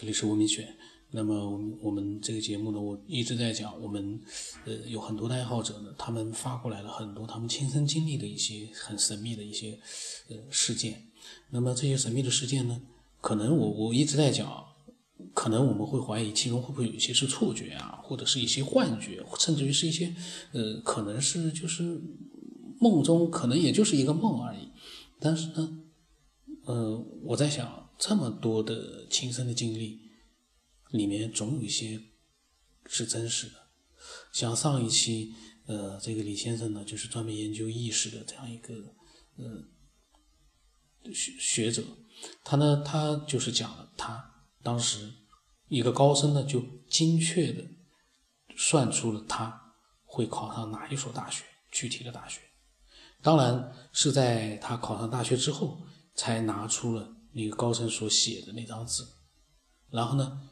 这里是文明选。那么我们我们这个节目呢，我一直在讲，我们呃有很多的爱好者呢，他们发过来了很多他们亲身经历的一些很神秘的一些呃事件。那么这些神秘的事件呢，可能我我一直在讲，可能我们会怀疑其中会不会有一些是错觉啊，或者是一些幻觉，甚至于是一些呃可能是就是梦中可能也就是一个梦而已。但是呢，呃，我在想这么多的亲身的经历。里面总有一些是真实的，像上一期，呃，这个李先生呢，就是专门研究意识的这样一个，呃，学学者，他呢，他就是讲了，他当时一个高僧呢，就精确的算出了他会考上哪一所大学，具体的大学，当然是在他考上大学之后，才拿出了那个高僧所写的那张纸，然后呢。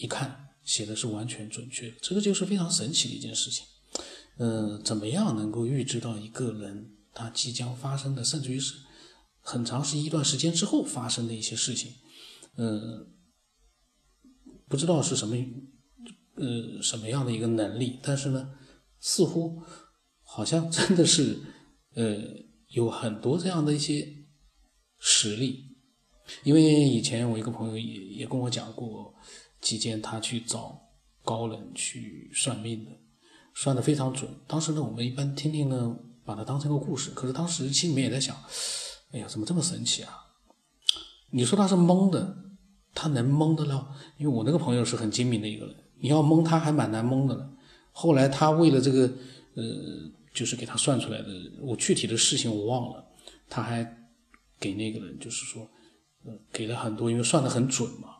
一看写的是完全准确，这个就是非常神奇的一件事情。嗯，怎么样能够预知到一个人他即将发生的，甚至于是很长时一段时间之后发生的一些事情？嗯，不知道是什么，呃，什么样的一个能力？但是呢，似乎好像真的是，呃，有很多这样的一些实例。因为以前我一个朋友也也跟我讲过。期间，他去找高人去算命的，算的非常准。当时呢，我们一般听听呢，把它当成个故事。可是当时心里面也在想，哎呀，怎么这么神奇啊？你说他是蒙的，他能蒙得了？因为我那个朋友是很精明的一个人，你要蒙他还蛮难蒙的了。后来他为了这个，呃，就是给他算出来的，我具体的事情我忘了。他还给那个人，就是说，给了很多，因为算的很准嘛。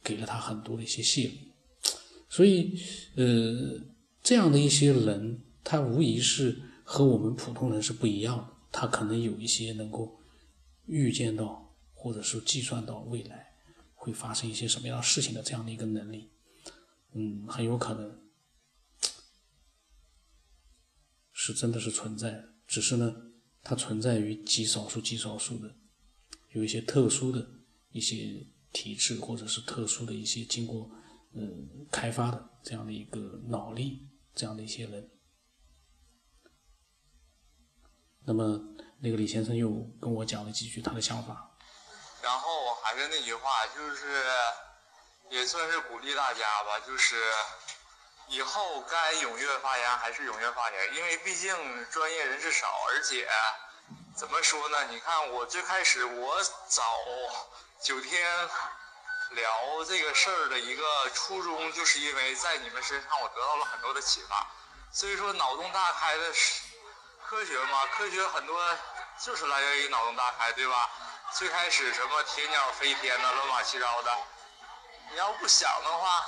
给了他很多的一些谢礼，所以，呃，这样的一些人，他无疑是和我们普通人是不一样的。他可能有一些能够预见到，或者说计算到未来会发生一些什么样的事情的这样的一个能力，嗯，很有可能是真的是存在。只是呢，它存在于极少数、极少数的，有一些特殊的一些。体质或者是特殊的一些经过嗯开发的这样的一个脑力，这样的一些人。那么那个李先生又跟我讲了几句他的想法。然后还是那句话，就是也算是鼓励大家吧，就是以后该踊跃发言还是踊跃发言，因为毕竟专业人士少，而且怎么说呢？你看我最开始我找。九天聊这个事儿的一个初衷，就是因为在你们身上我得到了很多的启发。所以说脑洞大开的科学嘛，科学很多就是来源于脑洞大开，对吧？最开始什么铁鸟飞天呐，乱七糟的，你要不想的话，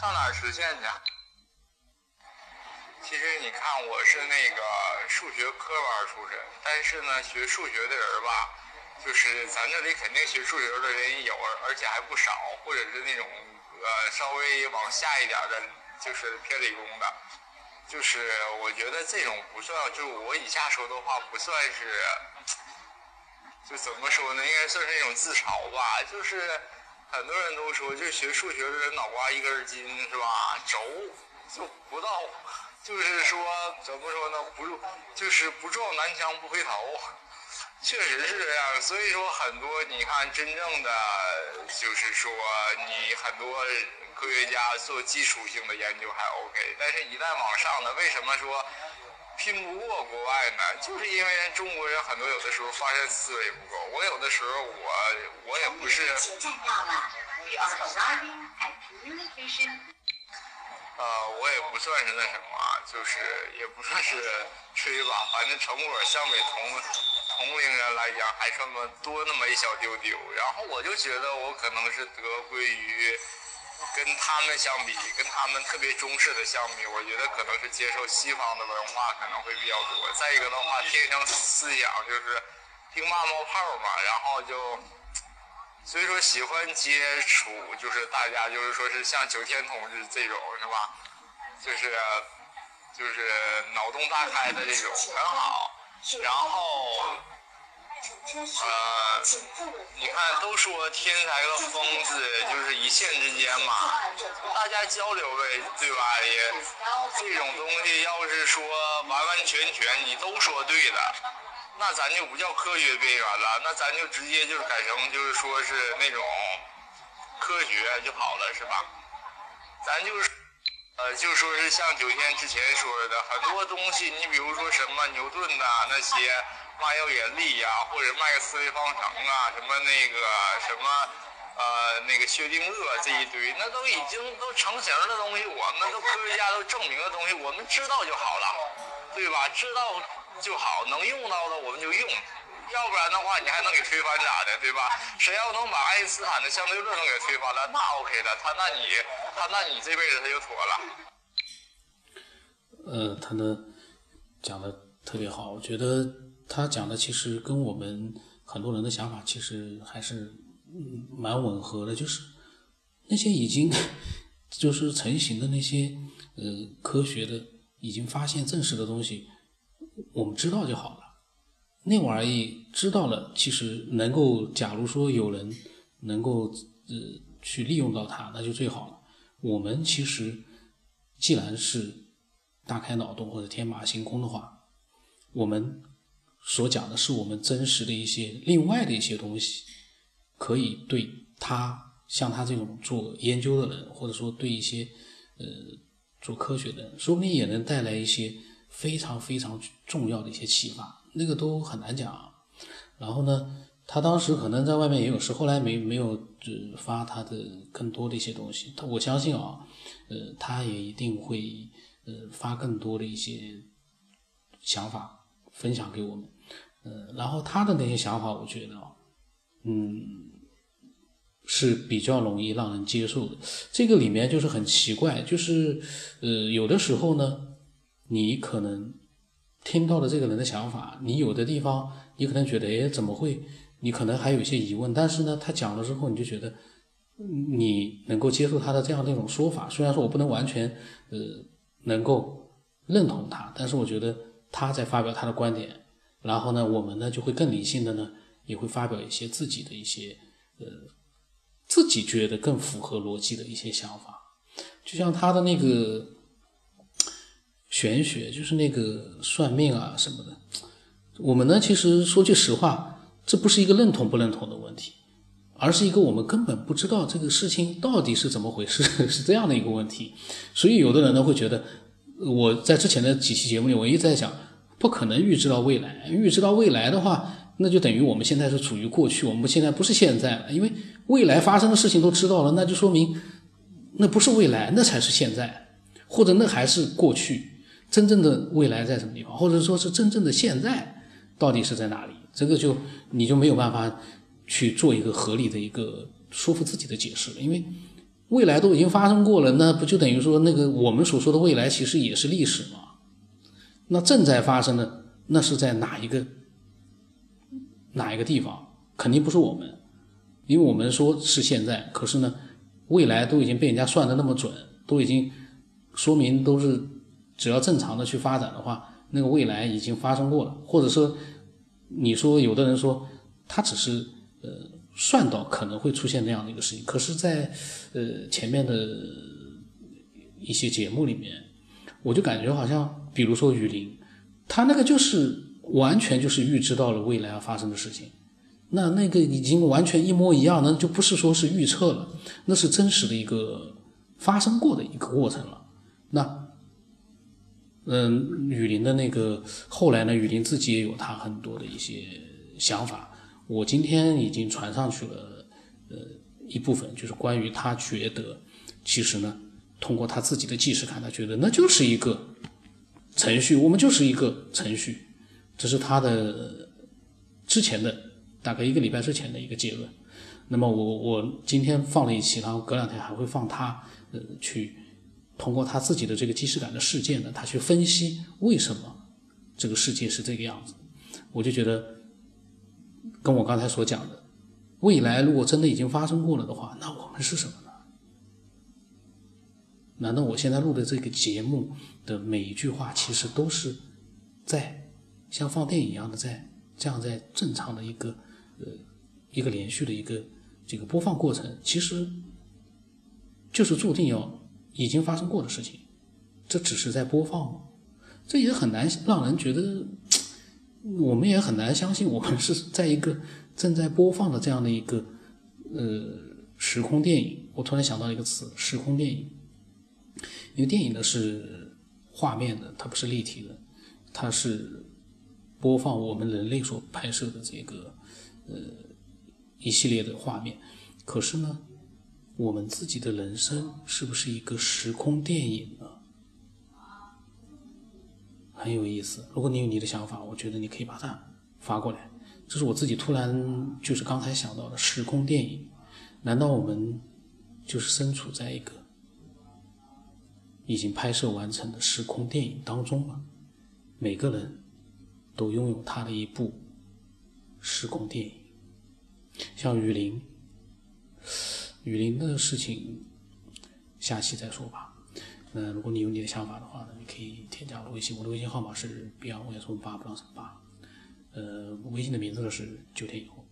上哪儿实现去？其实你看，我是那个数学科班出身，但是呢，学数学的人吧。就是咱这里肯定学数学的人有，而且还不少，或者是那种呃稍微往下一点的，就是偏理工的。就是我觉得这种不算，就我以下说的话不算是，就怎么说呢？应该算是一种自嘲吧。就是很多人都说，就学数学的人脑瓜一根筋是吧？轴就不到，就是说怎么说呢？不就是不撞南墙不回头。确实是这样，所以说很多你看，真正的就是说，你很多科学家做基础性的研究还 OK，但是一旦往上呢，为什么说拼不过国外呢？就是因为中国人很多有的时候发现思维不够。我有的时候我我也不是。呃，我也不算是那什么，就是也不算是吹吧，反正成果相比同同龄人来讲，还算么多那么一小丢丢。然后我就觉得我可能是得归于跟他们相比，跟他们特别中式的相比，我觉得可能是接受西方的文化可能会比较多。再一个的话，天生思想就是听骂冒泡嘛，然后就。所以说喜欢接触，就是大家就是说是像九天同志这种是吧？就是就是脑洞大开的这种很好。然后呃，你看，都说天才和疯子就是一线之间嘛，大家交流呗，对吧？也这种东西，要是说完完全全你都说对了，那咱就不叫科学边缘了，那咱就直接就是改成就是说是那种科学就好了，是吧？咱就是。呃，就说是像九天之前说的，很多东西，你比如说什么牛顿呐，那些万有引力呀，或者麦克斯韦方程啊，什么那个什么呃那个薛定谔这一堆，那都已经都成型的东西，我们都科学家都证明的东西，我们知道就好了，对吧？知道就好，能用到的我们就用。要不然的话，你还能给推翻咋的，对吧？谁要能把爱因斯坦的相对论能给推翻了，那 OK 的，他那你他那你这辈子他就妥了。呃，他呢讲的特别好，我觉得他讲的其实跟我们很多人的想法其实还是蛮吻合的，就是那些已经 就是成型的那些呃科学的已经发现证实的东西，我们知道就好了。那玩意知道了，其实能够，假如说有人能够呃去利用到它，那就最好了。我们其实既然是大开脑洞或者天马行空的话，我们所讲的是我们真实的一些另外的一些东西，可以对他像他这种做研究的人，或者说对一些呃做科学的，说不定也能带来一些非常非常重要的一些启发。那个都很难讲，然后呢，他当时可能在外面也有事，后来没没有就发他的更多的一些东西。他我相信啊，呃，他也一定会呃发更多的一些想法分享给我们，呃，然后他的那些想法，我觉得，嗯，是比较容易让人接受的。这个里面就是很奇怪，就是呃，有的时候呢，你可能。听到了这个人的想法，你有的地方你可能觉得，哎，怎么会？你可能还有一些疑问。但是呢，他讲了之后，你就觉得你能够接受他的这样的一种说法。虽然说我不能完全呃能够认同他，但是我觉得他在发表他的观点，然后呢，我们呢就会更理性的呢，也会发表一些自己的一些呃自己觉得更符合逻辑的一些想法。就像他的那个。玄学就是那个算命啊什么的，我们呢其实说句实话，这不是一个认同不认同的问题，而是一个我们根本不知道这个事情到底是怎么回事，是这样的一个问题。所以有的人呢会觉得，我在之前的几期节目里，我一直在讲，不可能预知到未来，预知到未来的话，那就等于我们现在是处于过去，我们现在不是现在了，因为未来发生的事情都知道了，那就说明那不是未来，那才是现在，或者那还是过去。真正的未来在什么地方，或者说是真正的现在到底是在哪里？这个就你就没有办法去做一个合理的一个说服自己的解释了，因为未来都已经发生过了，那不就等于说那个我们所说的未来其实也是历史吗？那正在发生的那是在哪一个哪一个地方？肯定不是我们，因为我们说是现在，可是呢，未来都已经被人家算的那么准，都已经说明都是。只要正常的去发展的话，那个未来已经发生过了，或者说，你说有的人说他只是呃算到可能会出现那样的一个事情，可是，在呃前面的一些节目里面，我就感觉好像，比如说雨林，他那个就是完全就是预知到了未来要发生的事情，那那个已经完全一模一样，那就不是说是预测了，那是真实的一个发生过的一个过程了，那。嗯，雨林的那个后来呢，雨林自己也有他很多的一些想法。我今天已经传上去了，呃，一部分就是关于他觉得，其实呢，通过他自己的记事看，他觉得那就是一个程序，我们就是一个程序，这是他的之前的大概一个礼拜之前的一个结论。那么我我今天放了一期，然后隔两天还会放他呃去。通过他自己的这个即视感的事件呢，他去分析为什么这个世界是这个样子，我就觉得跟我刚才所讲的，未来如果真的已经发生过了的话，那我们是什么呢？难道我现在录的这个节目的每一句话，其实都是在像放电影一样的在这样在正常的一个呃一个连续的一个这个播放过程，其实就是注定要已经发生过的事情，这只是在播放，这也很难让人觉得，我们也很难相信我们是在一个正在播放的这样的一个呃时空电影。我突然想到一个词，时空电影，因为电影呢是画面的，它不是立体的，它是。播放我们人类所拍摄的这个呃一系列的画面，可是呢，我们自己的人生是不是一个时空电影呢？很有意思。如果你有你的想法，我觉得你可以把它发过来。这是我自己突然就是刚才想到的时空电影。难道我们就是身处在一个已经拍摄完成的时空电影当中吗？每个人。都拥有他的一部时空电影，像雨林，雨林的事情下期再说吧。那如果你有你的想法的话呢，你可以添加我的微信，我的微信号码是 B 二五幺八八八八，呃，微信的名字呢是九天以后。